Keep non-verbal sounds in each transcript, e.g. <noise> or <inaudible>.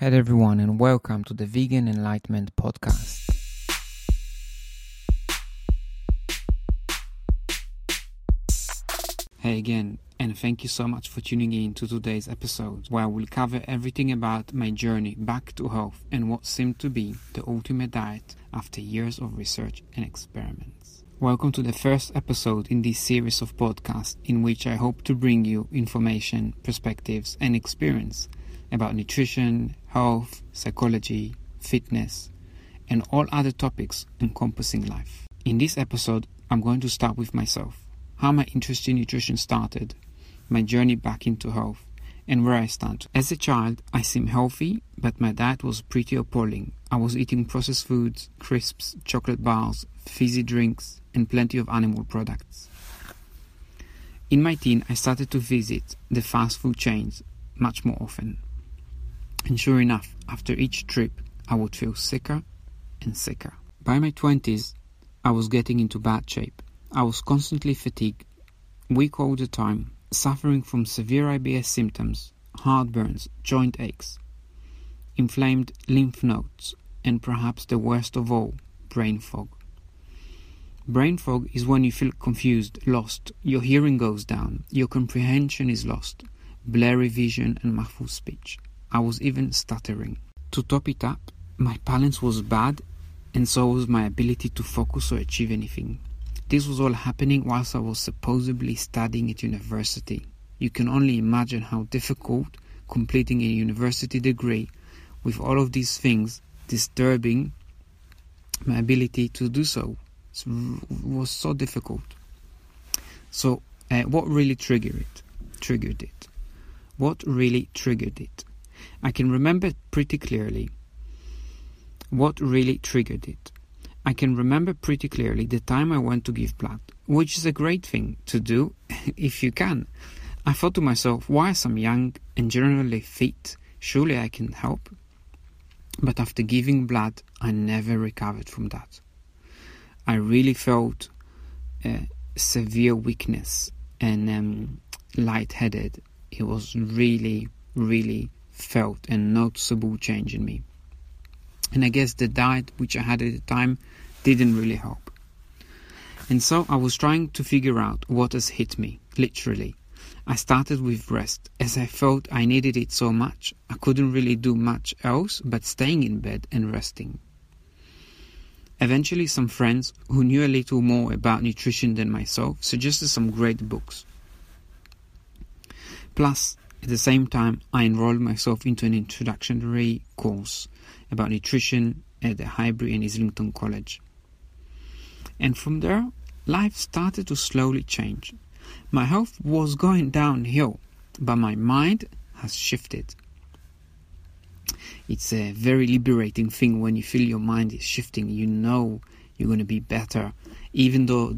Hello, everyone, and welcome to the Vegan Enlightenment Podcast. Hey again, and thank you so much for tuning in to today's episode, where I will cover everything about my journey back to health and what seemed to be the ultimate diet after years of research and experiments. Welcome to the first episode in this series of podcasts, in which I hope to bring you information, perspectives, and experience about nutrition, health, psychology, fitness, and all other topics encompassing life. In this episode, I'm going to start with myself, how my interest in nutrition started, my journey back into health, and where I stand. As a child, I seemed healthy, but my diet was pretty appalling. I was eating processed foods, crisps, chocolate bars, fizzy drinks, and plenty of animal products. In my teen, I started to visit the fast food chains much more often. And sure enough, after each trip, I would feel sicker and sicker. By my 20s, I was getting into bad shape. I was constantly fatigued, weak all the time, suffering from severe IBS symptoms, heartburns, joint aches, inflamed lymph nodes, and perhaps the worst of all, brain fog. Brain fog is when you feel confused, lost, your hearing goes down, your comprehension is lost, blurry vision, and muffled speech. I was even stuttering. To top it up, my balance was bad, and so was my ability to focus or achieve anything. This was all happening whilst I was supposedly studying at university. You can only imagine how difficult completing a university degree with all of these things disturbing my ability to do so. It was so difficult. So, uh, what really triggered it? Triggered it. What really triggered it? I can remember pretty clearly what really triggered it. I can remember pretty clearly the time I went to give blood, which is a great thing to do <laughs> if you can. I thought to myself, why I'm young and generally fit, surely I can help. But after giving blood, I never recovered from that. I really felt uh, severe weakness and um, lightheaded. It was really, really felt a noticeable change in me. And I guess the diet which I had at the time didn't really help. And so I was trying to figure out what has hit me, literally. I started with rest, as I felt I needed it so much. I couldn't really do much else but staying in bed and resting. Eventually, some friends who knew a little more about nutrition than myself suggested some great books. Plus, at the same time, I enrolled myself into an introductory course about nutrition at the Highbury and Islington College. And from there, life started to slowly change. My health was going downhill, but my mind has shifted. It's a very liberating thing when you feel your mind is shifting. You know you're going to be better. Even though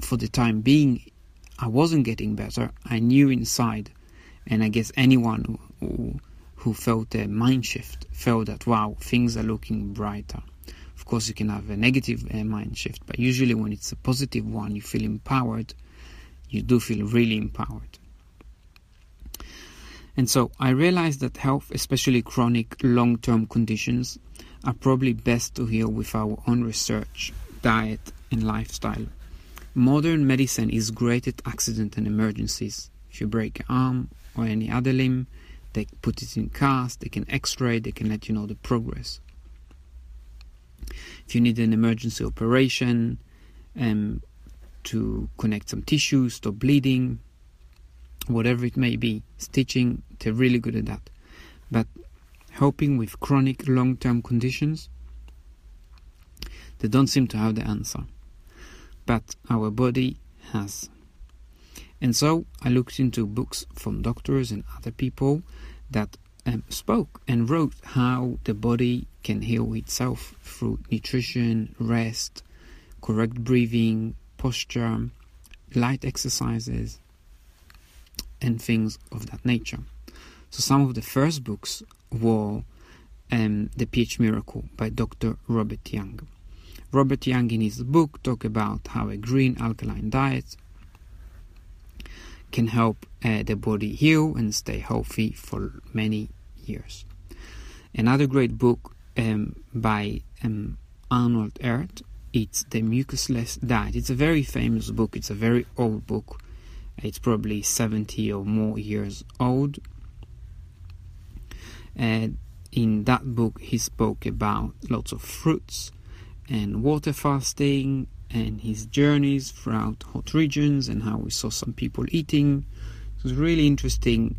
for the time being I wasn't getting better, I knew inside and I guess anyone who, who felt a mind shift felt that, wow, things are looking brighter. Of course, you can have a negative uh, mind shift, but usually when it's a positive one, you feel empowered. You do feel really empowered. And so I realized that health, especially chronic long term conditions, are probably best to heal with our own research, diet, and lifestyle. Modern medicine is great at accident and emergencies. If you break arm or any other limb. They put it in cast, they can x ray, they can let you know the progress. If you need an emergency operation um, to connect some tissue, stop bleeding, whatever it may be, stitching, they're really good at that. But helping with chronic long term conditions, they don't seem to have the answer. But our body has. And so I looked into books from doctors and other people that um, spoke and wrote how the body can heal itself through nutrition, rest, correct breathing, posture, light exercises, and things of that nature. So some of the first books were um, The pH Miracle by Dr. Robert Young. Robert Young in his book talk about how a green alkaline diet can help uh, the body heal and stay healthy for many years. Another great book um, by um, Arnold Ehret. It's the mucusless diet. It's a very famous book. It's a very old book. It's probably 70 or more years old. And in that book, he spoke about lots of fruits and water fasting and his journeys throughout hot regions and how we saw some people eating. It was really interesting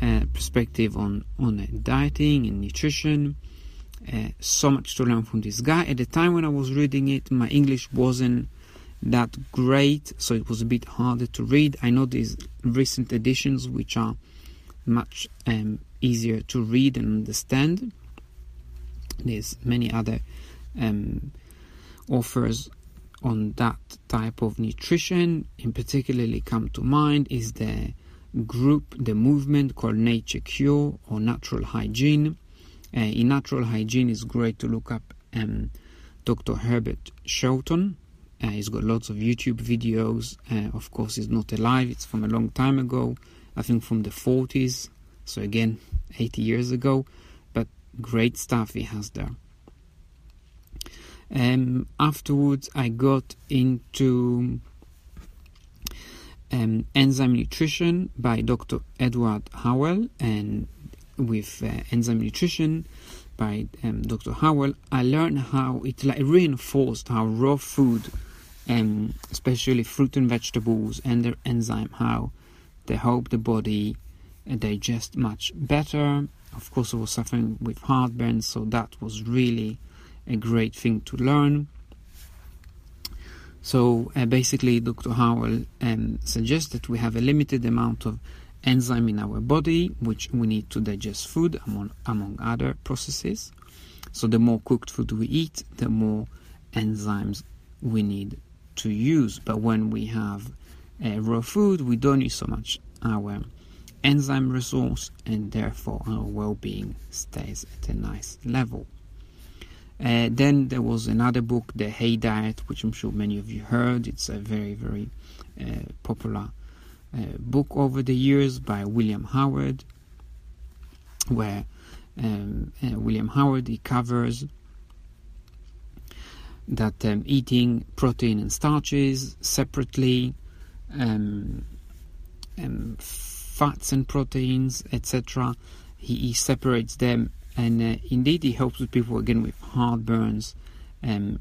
uh, perspective on on uh, dieting and nutrition. Uh, so much to learn from this guy. At the time when I was reading it, my English wasn't that great, so it was a bit harder to read. I know these recent editions, which are much um, easier to read and understand. There's many other um, authors on that type of nutrition. In particularly, come to mind is the group, the movement called Nature Cure or Natural Hygiene. Uh, in Natural Hygiene, it's great to look up um, Dr. Herbert Shelton. Uh, he's got lots of YouTube videos. Uh, of course, he's not alive, it's from a long time ago, I think from the 40s, so again, 80 years ago, but great stuff he has there. Um, afterwards, I got into um, Enzyme Nutrition by Dr. Edward Howell, and with uh, Enzyme Nutrition by um, Dr. Howell, I learned how it like reinforced how raw food, um, especially fruit and vegetables and their enzyme, how they help the body uh, digest much better. Of course, I was suffering with heartburn, so that was really a great thing to learn. So uh, basically, Dr. Howell um, suggests that we have a limited amount of enzyme in our body, which we need to digest food, among, among other processes. So the more cooked food we eat, the more enzymes we need to use. But when we have uh, raw food, we don't use so much our enzyme resource, and therefore our well-being stays at a nice level. Uh, then there was another book, The Hay Diet, which I'm sure many of you heard. It's a very, very uh, popular uh, book over the years by William Howard, where um, uh, William Howard he covers that um, eating protein and starches separately, um, um fats and proteins, etc. He, he separates them and uh, indeed it helps with people again with heartburns um,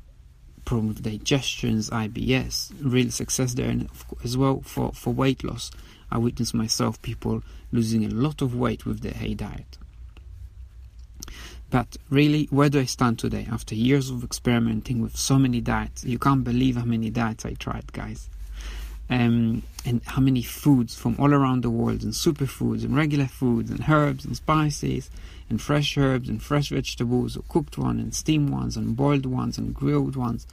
problem with digestions IBS real success there. And as well for, for weight loss I witnessed myself people losing a lot of weight with the hay diet. But really where do I stand today? After years of experimenting with so many diets you can't believe how many diets I tried guys um, and how many foods from all around the world and superfoods and regular foods and herbs and spices and fresh herbs and fresh vegetables, or cooked ones and steamed ones and boiled ones and grilled ones.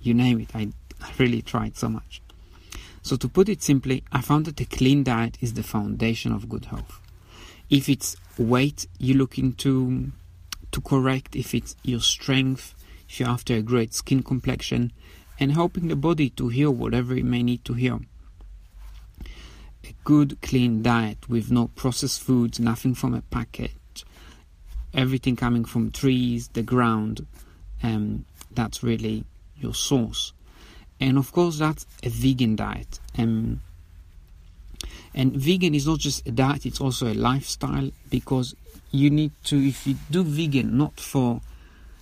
You name it. I, I really tried so much. So, to put it simply, I found that a clean diet is the foundation of good health. If it's weight you're looking to, to correct, if it's your strength, if you're after a great skin complexion, and helping the body to heal whatever it may need to heal. A good, clean diet with no processed foods, nothing from a packet, everything coming from trees, the ground, um, that's really your source. And of course, that's a vegan diet. Um, and vegan is not just a diet; it's also a lifestyle because you need to. If you do vegan, not for,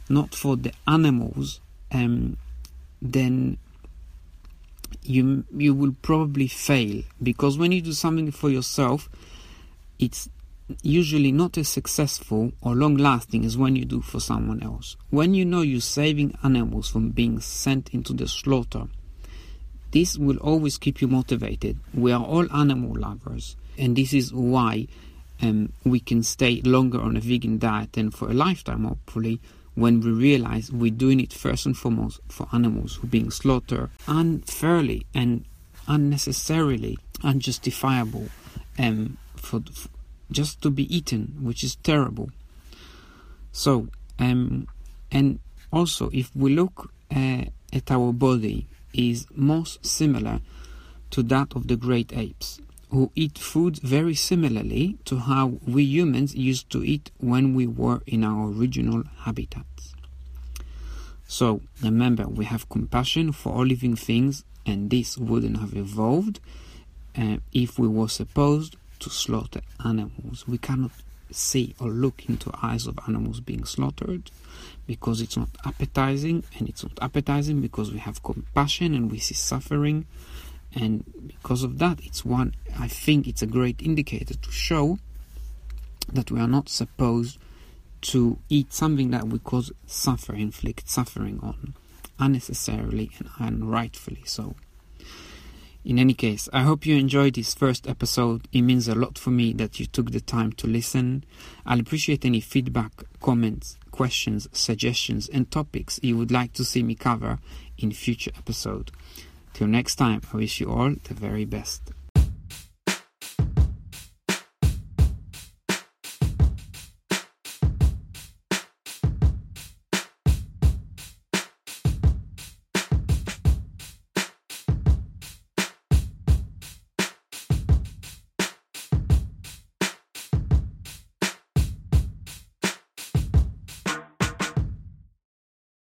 not for the animals, um, then you you will probably fail because when you do something for yourself, it's usually not as successful or long lasting as when you do for someone else. When you know you're saving animals from being sent into the slaughter, this will always keep you motivated. We are all animal lovers, and this is why um, we can stay longer on a vegan diet than for a lifetime, hopefully, when we realize we're doing it first and foremost for animals who are being slaughtered unfairly and unnecessarily, unjustifiable um, for, for just to be eaten, which is terrible. So, um, and also, if we look uh, at our body, is most similar to that of the great apes, who eat food very similarly to how we humans used to eat when we were in our original habitats. So remember, we have compassion for all living things, and this wouldn't have evolved uh, if we were supposed to slaughter animals. We cannot see or look into eyes of animals being slaughtered because it's not appetizing, and it's not appetizing because we have compassion and we see suffering and because of that it's one i think it's a great indicator to show that we are not supposed to eat something that we cause suffer inflict suffering on unnecessarily and unrightfully so in any case, I hope you enjoyed this first episode. It means a lot for me that you took the time to listen. I'll appreciate any feedback, comments, questions, suggestions, and topics you would like to see me cover in future episodes. Till next time, I wish you all the very best.